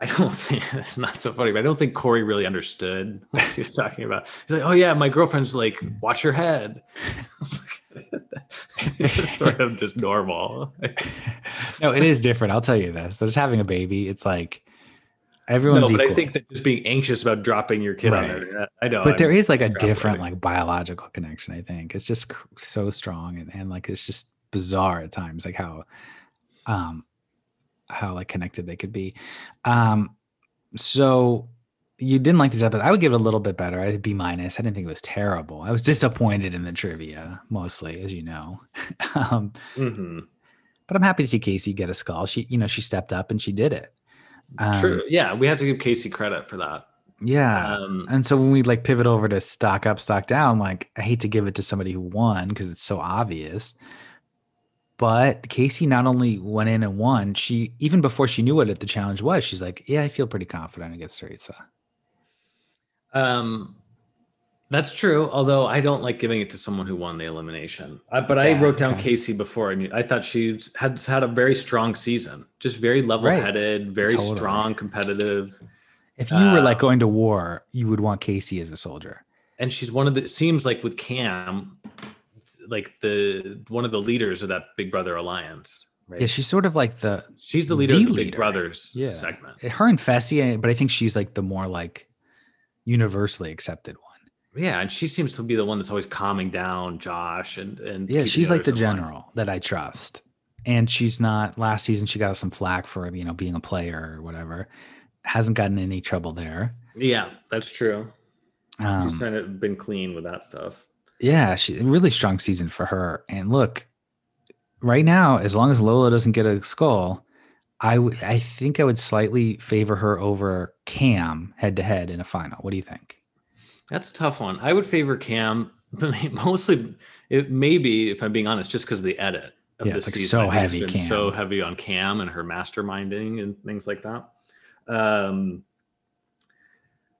I don't think it's not so funny, but I don't think corey really understood what she was talking about. He's like, "Oh yeah, my girlfriend's like, watch your head." it's sort of just normal. no, it is different. I'll tell you this: just having a baby, it's like everyone's. No, but equal. I think that just being anxious about dropping your kid right. on there, I know. But I'm there is like a different, like biological connection. I think it's just so strong, and, and like it's just bizarre at times, like how, um, how like connected they could be. Um, so you didn't like this episode. I would give it a little bit better. I'd B minus. I didn't think it was terrible. I was disappointed in the trivia mostly, as you know. um, mm-hmm. But I'm happy to see Kaycee get a skull. She, you know, she stepped up and she did it. Um, True. Yeah, we have to give Kaycee credit for that. Yeah. Um, And so when we like pivot over to stock up, stock down, like I hate to give it to somebody who won because it's so obvious. But Kaycee not only went in and won, she even before she knew what it, the challenge was, she's like, "Yeah, I feel pretty confident against Teresa." Um, that's true. Although I don't like giving it to someone who won the elimination. Uh, but I wrote down okay. Kaycee before, and I thought she had had a very strong season. Just very level-headed, very Totally. strong, competitive, If you were like going to war, you would want Kaycee as a soldier. and she's one of the. Seems like with Kam, like the one of the leaders of that Big Brother alliance. Right. Yeah, she's sort of like the she's the leader the of the Big leader. Brothers Yeah. segment. her and Fessy, but I think she's like the more like universally accepted one. Yeah, and she seems to be the one that's always calming down Josh and and Yeah, she's like the in line. general that I trust. And she's not last season she got some flack for, you know, being a player or whatever. Hasn't gotten any trouble there. Yeah, that's true. Um, she's kind of been clean with that stuff. yeah, she really strong season for her. And look, right now, as long as Lolo doesn't get a skull, I would I think I would slightly favor her over Kam head to head in a final. What do you think? That's a tough one. I would favor Kam mostly. It maybe, if I'm being honest, just because of the edit of Yeah, this like, season. so heavy been Kam. so heavy on Kam and her masterminding and things like that. Um.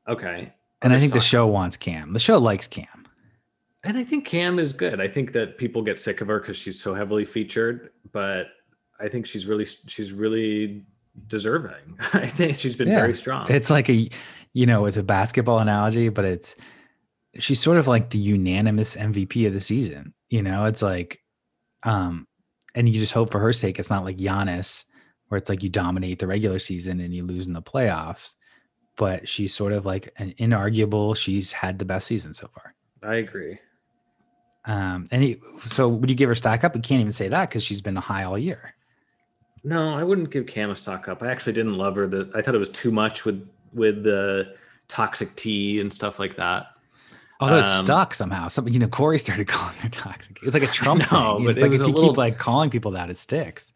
Okay. And I Other think the show wants Kam. The show likes Kam. And I think Kam is good. I think that people get sick of her because she's so heavily featured, but I think she's really she's really deserving. I think she's been Yeah. very strong. It's like a, you know, with a basketball analogy, but it's she's sort of like the unanimous MVP of the season. You know, it's like, um, and you just hope for her sake it's not like Giannis, where it's like you dominate the regular season and you lose in the playoffs. But she's sort of like an inarguable. She's had the best season so far. I agree. Um, and he, so would you give her stack up? We can't even say that because she's been high all year. No, I wouldn't give Kam a stock up. I actually didn't love her. The, I thought it was too much with with the toxic tea and stuff like that. Although Um, stuck somehow. Some you know, Corey started calling her toxic. It was like a Trump know, thing. but It's it was if you little- keep like calling people that, it sticks.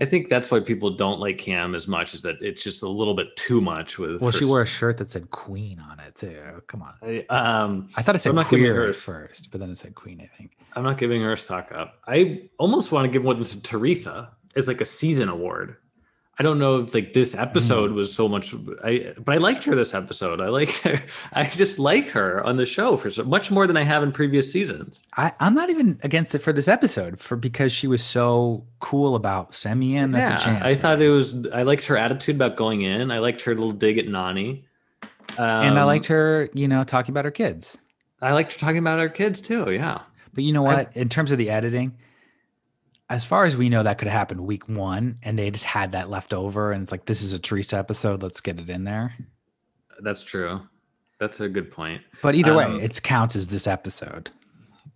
I think that's why people don't like Kam as much. Is that it's just a little bit too much with. Well, her she wore a shirt that said Queen on it too. Come on. I, um, I thought it said I'm not queer her at first, but then it said Queen, I think. I'm not giving her a stock up. I almost want to give one to Teresa as like a season award. I don't know if like this episode Hmm. was so much I but I liked her this episode. I liked her. I just like her on the show for so much more than I have in previous seasons. I, I'm not even against it for this episode for because she was so cool about Semyon. That's a chance. I for thought it was I liked her attitude about going in. I liked her little dig at Nany. Um, and I liked her, you know, talking about her kids. I liked her talking about her kids too. Yeah. But you know I- what? In terms of the editing, as far as we know, that could have happened week one, and they just had that left over, and it's like this is a Teresa episode. Let's get it in there. That's true. That's a good point. But either way, Um, it counts as this episode.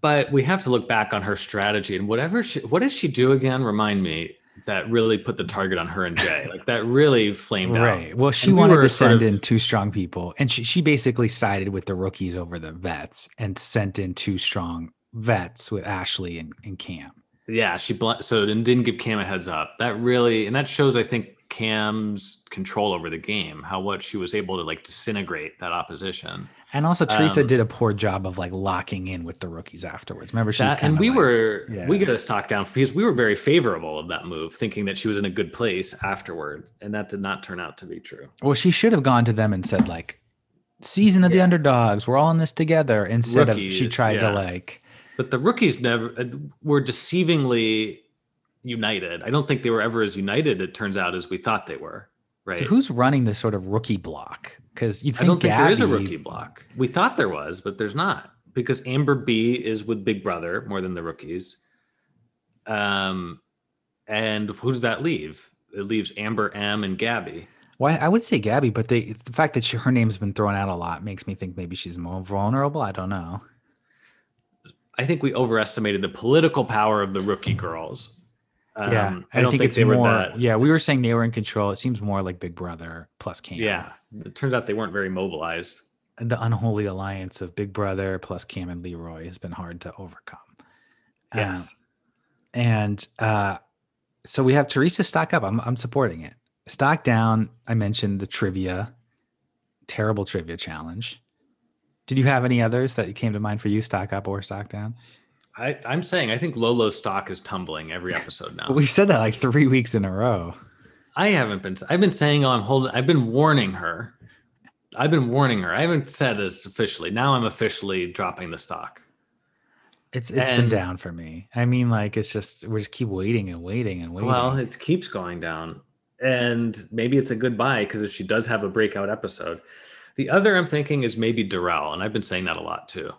But we have to look back on her strategy and whatever she what did she do again? Remind me that really put the target on her and Jay. Like that really flamed out. Right. Well, she And wanted were to send in two strong people, and she she basically sided with the rookies over the vets and sent in two strong vets with Ashley and, and Kam. Yeah, she bl- so and didn't give Kam a heads up. That really and that shows I think Kam's control over the game, how what she was able to like disintegrate that opposition. And also, Teresa Um, did a poor job of like locking in with the rookies afterwards. Remember, she That, and we like, were we Yeah. got a stock down because we were very favorable of that move, thinking that she was in a good place afterward, and that did not turn out to be true. well, she should have gone to them and said like, "Season of the underdogs, we're all in this together." Instead of she Rookies, tried to like, But the rookies never uh, were deceivingly united. I don't think they were ever as united. It turns out as we thought they were. Right. so who's running this sort of rookie block? Because you think I don't think there is a rookie block. We thought there was, but there's not because Amber B is with Big Brother more than the rookies. Um, and who does that leave? It leaves Amber M and Gabby. Well, I would say Gabby, but they, the fact that she, her name's been thrown out a lot makes me think maybe she's more vulnerable. I don't know. I think we overestimated the political power of the rookie girls. Um, yeah, I don't think, it's they more. were that. Yeah, we were saying they were in control. It seems more like Big Brother plus Kam. Yeah, it turns out they weren't very mobilized. the unholy alliance of Big Brother plus Kam and Leroy has been hard to overcome. Um, Yes. and uh, so we have Teresa stock up. I'm I'm supporting it. stock down. I mentioned the trivia, terrible trivia challenge. Did you have any others that came to mind for you, stock up or stock down? I, I'm saying I think Lolo's stock is tumbling every episode now. We've said that like three weeks in a row. I haven't been. I've been saying oh, I'm holding. I've been warning her. I've been warning her. I haven't said this officially. Now I'm officially dropping the stock. It's it's been down for me. I mean, like it's just we just keep waiting and waiting and waiting. Well, it keeps going down, and maybe it's a good buy because if she does have a breakout episode, the other I'm thinking is maybe Darrell, and I've been saying that a lot too.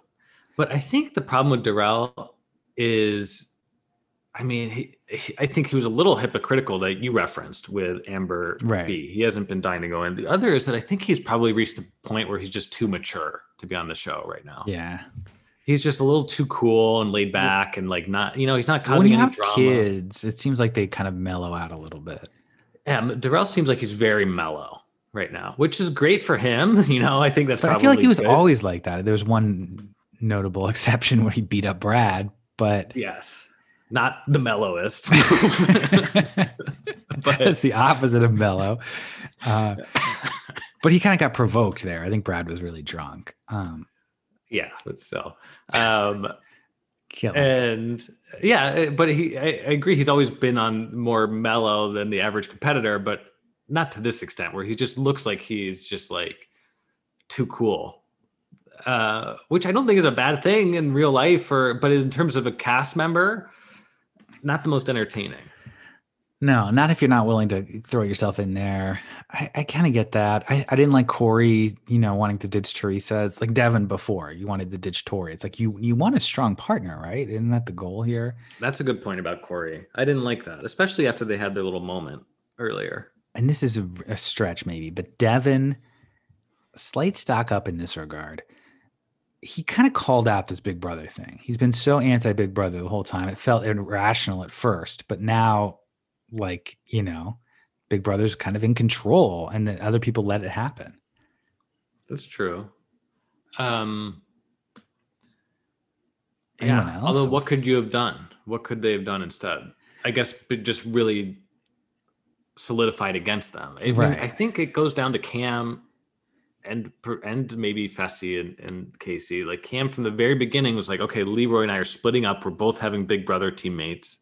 But I think the problem with Darrell is, I mean, he, he, I think he was a little hypocritical that you referenced with Amber Right. B. He hasn't been dying to go in. The other is that I think he's probably reached the point where he's just too mature to be on the show right now. yeah. He's just a little too cool and laid back and like not, you know, he's not causing any have drama. kids, it seems like they kind of mellow out a little bit. Yeah, Darrell seems like he's very mellow right now, which is great for him. You know, I think that's. But I feel like he was good. always like that. There was one notable exception where he beat up Brad, but Yes, not the mellowest. but that's the opposite of mellow. Uh, but he kind of got provoked there. I think Brad was really drunk. Um, yeah, but still. Um, and yeah, but he, I, I agree. He's always been on more mellow than the average competitor, but not to this extent where he just looks like he's just like too cool. Uh, which I don't think is a bad thing in real life, or but in terms of a cast member, not the most entertaining. No, not if you're not willing to throw yourself in there. I, I kind of get that. I, I didn't like Corey, you know, wanting to ditch Teresa. It's like Devin before. You wanted to ditch Tori. It's like you you want a strong partner, right? Isn't that the goal here? That's a good point about Corey. I didn't like that, especially after they had their little moment earlier. And this is a, a stretch, maybe, but Devin, slight stock up in this regard. He kind of called out this Big Brother thing. He's been so anti Big Brother the whole time. It felt irrational at first, but now, like you know, Big Brother's kind of in control, and that other people let it happen. That's true. Um, Anyone yeah. else? Although, what could you have done? What could they have done instead? I guess, but just really solidified against them. I, Right. I think it goes down to Kam and and maybe Fessy and, and Kaycee. Like Kam from the very beginning was like, okay, Leroy and I are splitting up. We're both having Big Brother teammates.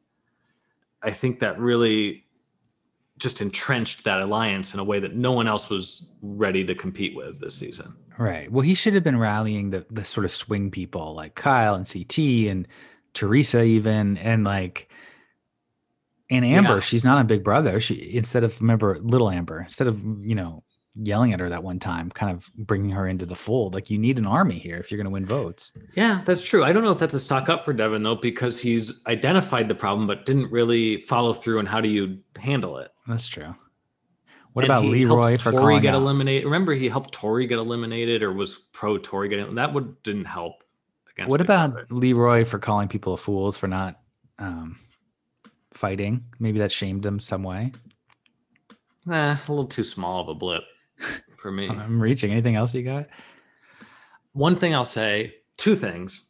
I think that really just entrenched that alliance in a way that no one else was ready to compete with this season. Right. Well, he should have been rallying the the sort of swing people like Kyle and CT and Teresa even and like and Amber. Yeah. She's not on Big Brother. She instead of remember little Amber instead of you know yelling at her that one time, kind of bringing her into the fold. Like you need an army here if you're going to win votes. Yeah, that's true. I don't know if that's a stock up for Devin though, because he's identified the problem but didn't really follow through on how do you handle it. That's true. What And about Leroy for calling get out? eliminated? Remember, he helped Tory get eliminated, or was pro Tory getting that would didn't help. Against What Big about Brother. Leroy for calling people fools for not um, fighting? Maybe that shamed them some way. Nah, a little too small of a blip for me. I'm reaching. Anything else you got? One thing I'll say, two things.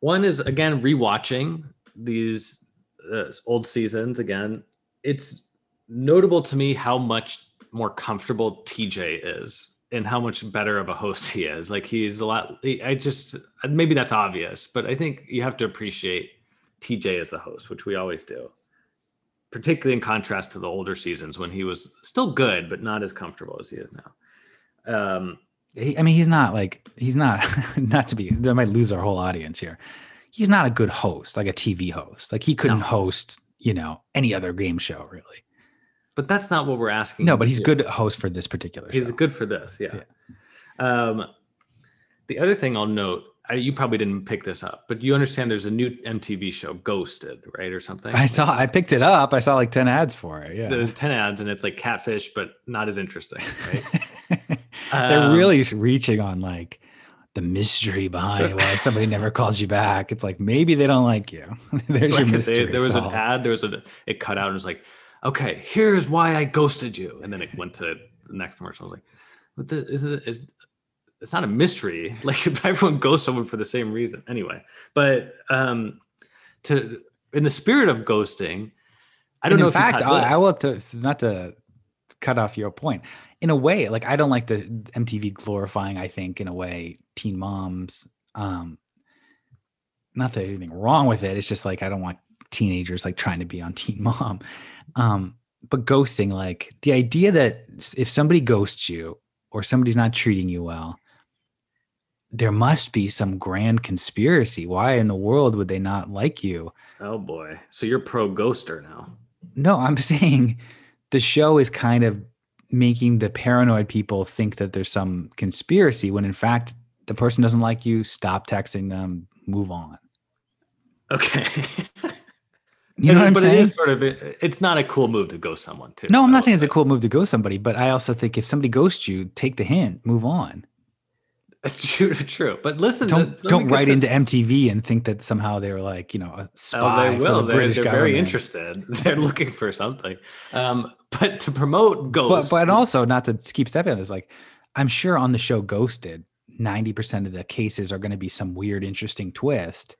One is again rewatching these uh, old seasons again. It's notable to me how much more comfortable TJ is and how much better of a host he is. Like he's a lot. I just maybe that's obvious, but I think you have to appreciate TJ as the host, which we always do. Particularly in contrast to the older seasons when he was still good, but not as comfortable as he is now. Um, he, I mean, he's not like he's not not to be. That might lose our whole audience here. He's not a good host, like a TV host. Like he couldn't No. host, you know, any other game show really. but that's not what we're asking. No, but he's good host for this particular. He's show. good for this. Yeah. Um, the other thing I'll note, I, you probably didn't pick this up, but you understand there's a new MTV show, Ghosted, right, or something. I saw. I picked it up. I saw like ten ads for it. Yeah. There's ten ads, and it's like catfish, but not as interesting, right? They're Um, really reaching on like the mystery behind why somebody never calls you back. It's like maybe they don't like you. There's Like, your they- mystery. there was solved. an ad. There was a it cut out and it was like, okay, here's why I ghosted you, and then it went to the next commercial. I was like, what the is it? Is, it's not a mystery. Like everyone ghosts someone for the same reason. Anyway, but um, to in the spirit of ghosting, I don't And know. In fact, if I, I will to not to cut off your point. In a way, like I don't like the MTV glorifying. I think in a way, teen moms. Um, not that anything wrong with it. It's just like I don't want teenagers like trying to be on Teen Mom. Um, but ghosting, like the idea that if somebody ghosts you or somebody's not treating you well, there must be some grand conspiracy. Why in the world would they not like you? Oh boy. So you're pro ghoster now. No, I'm saying the show is kind of making the paranoid people think that there's some conspiracy when in fact the person doesn't like you, stop texting them, move on. Okay. You know what I'm but saying? it is sort of it's not a cool move to ghost someone too. No, I'm not saying it's a cool move to ghost somebody, but I also think if somebody ghosts you, take the hint, move on. true, true. But listen, Don't don't write to- into MTV and think that somehow they were like, you know, a spy. Oh, they for will. the They're, British they're government. very interested. They're looking for something. Um, but to promote ghosts. But Ghost, but also not to keep stepping on this, like I'm sure on the show Ghosted, 90% of the cases are going to be some weird, interesting twist.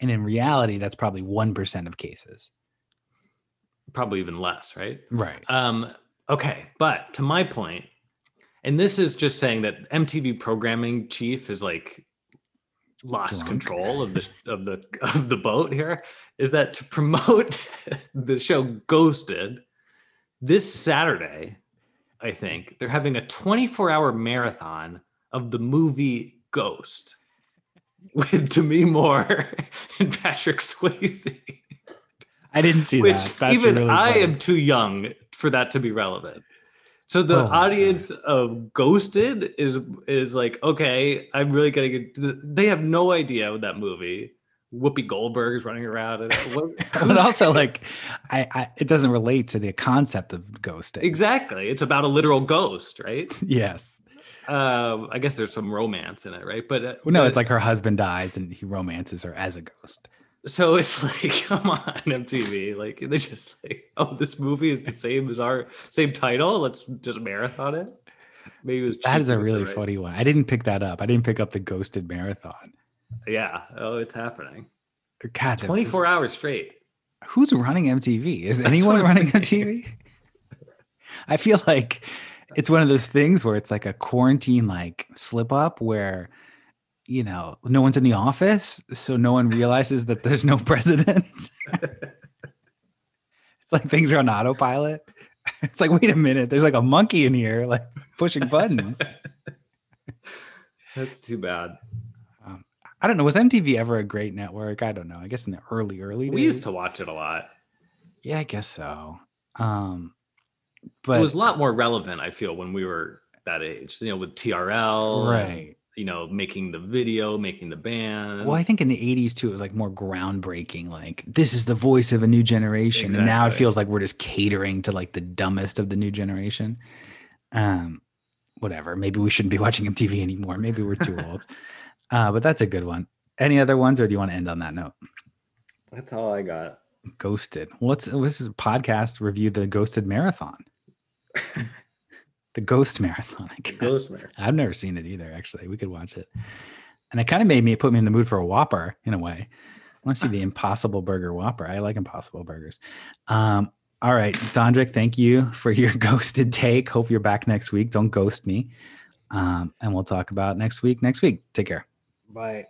And in reality, that's probably 1% of cases. probably even less, right? Right. Um, okay, but to my point, and this is just saying that MTV programming chief is like lost Drunk. control of the of the of the boat here. Is that to promote the show Ghosted this Saturday? I think they're having a 24 hour marathon of the movie Ghost with Demi Moore and Patrick Swayze. I didn't see Which that. That's even really I am too young for that to be relevant. So the Oh audience of Ghosted is is like, okay, I'm really getting it. They have no idea what that movie. Whoopi Goldberg is running around, and what, but also like I, I it doesn't relate to the concept of ghosting. exactly, it's about a literal ghost, right? Yes. Um, I guess there's some romance in it, right? But uh, no, but- it's like her husband dies and he romances her as a ghost. So it's like, come on, MTV. Like they just like, oh, this movie is the same as our same title. Let's just marathon it. Maybe it was That is a really funny one. I didn't pick that up. I didn't pick up the ghosted marathon. Yeah. Oh, it's happening. God, the- 24 hours straight. who's running MTV? Is That's anyone running saying. MTV? I feel like it's one of those things where it's like a quarantine like slip up where you know no one's in the office, so no one realizes that there's no president. it's like things are on autopilot. It's like, wait a minute, there's like a monkey in here, like pushing buttons. That's too bad. I don't know. Was MTV ever a great network? I don't know. I guess in the early, early days. We used to watch it a lot. Yeah, I guess so. Um, but it was a lot more relevant, I feel, when we were that age. You know, with TRL, right. You know, making the video, making the band. Well, I think in the 80s too, it was like more groundbreaking. Like, this is the voice of a new generation. And now it feels like we're just catering to like the dumbest of the new generation. Um, whatever. Maybe we shouldn't be watching MTV anymore. Maybe we're too old. Uh, but that's a good one. Any other ones, or do you want to end on that note? That's all I got. Ghosted. What's this is a podcast review the Ghosted Marathon. the Ghost Marathon, I guess. Ghost Mare. I've never seen it either, actually. We could watch it. And it kind of made me put me in the mood for a Whopper in a way. I want to see the Impossible Burger Whopper. I like Impossible Burgers. Um, all right, Dondrick, thank you for your ghosted take. Hope you're back next week. Don't ghost me. Um, and we'll talk about next week next week. Take care. Bye.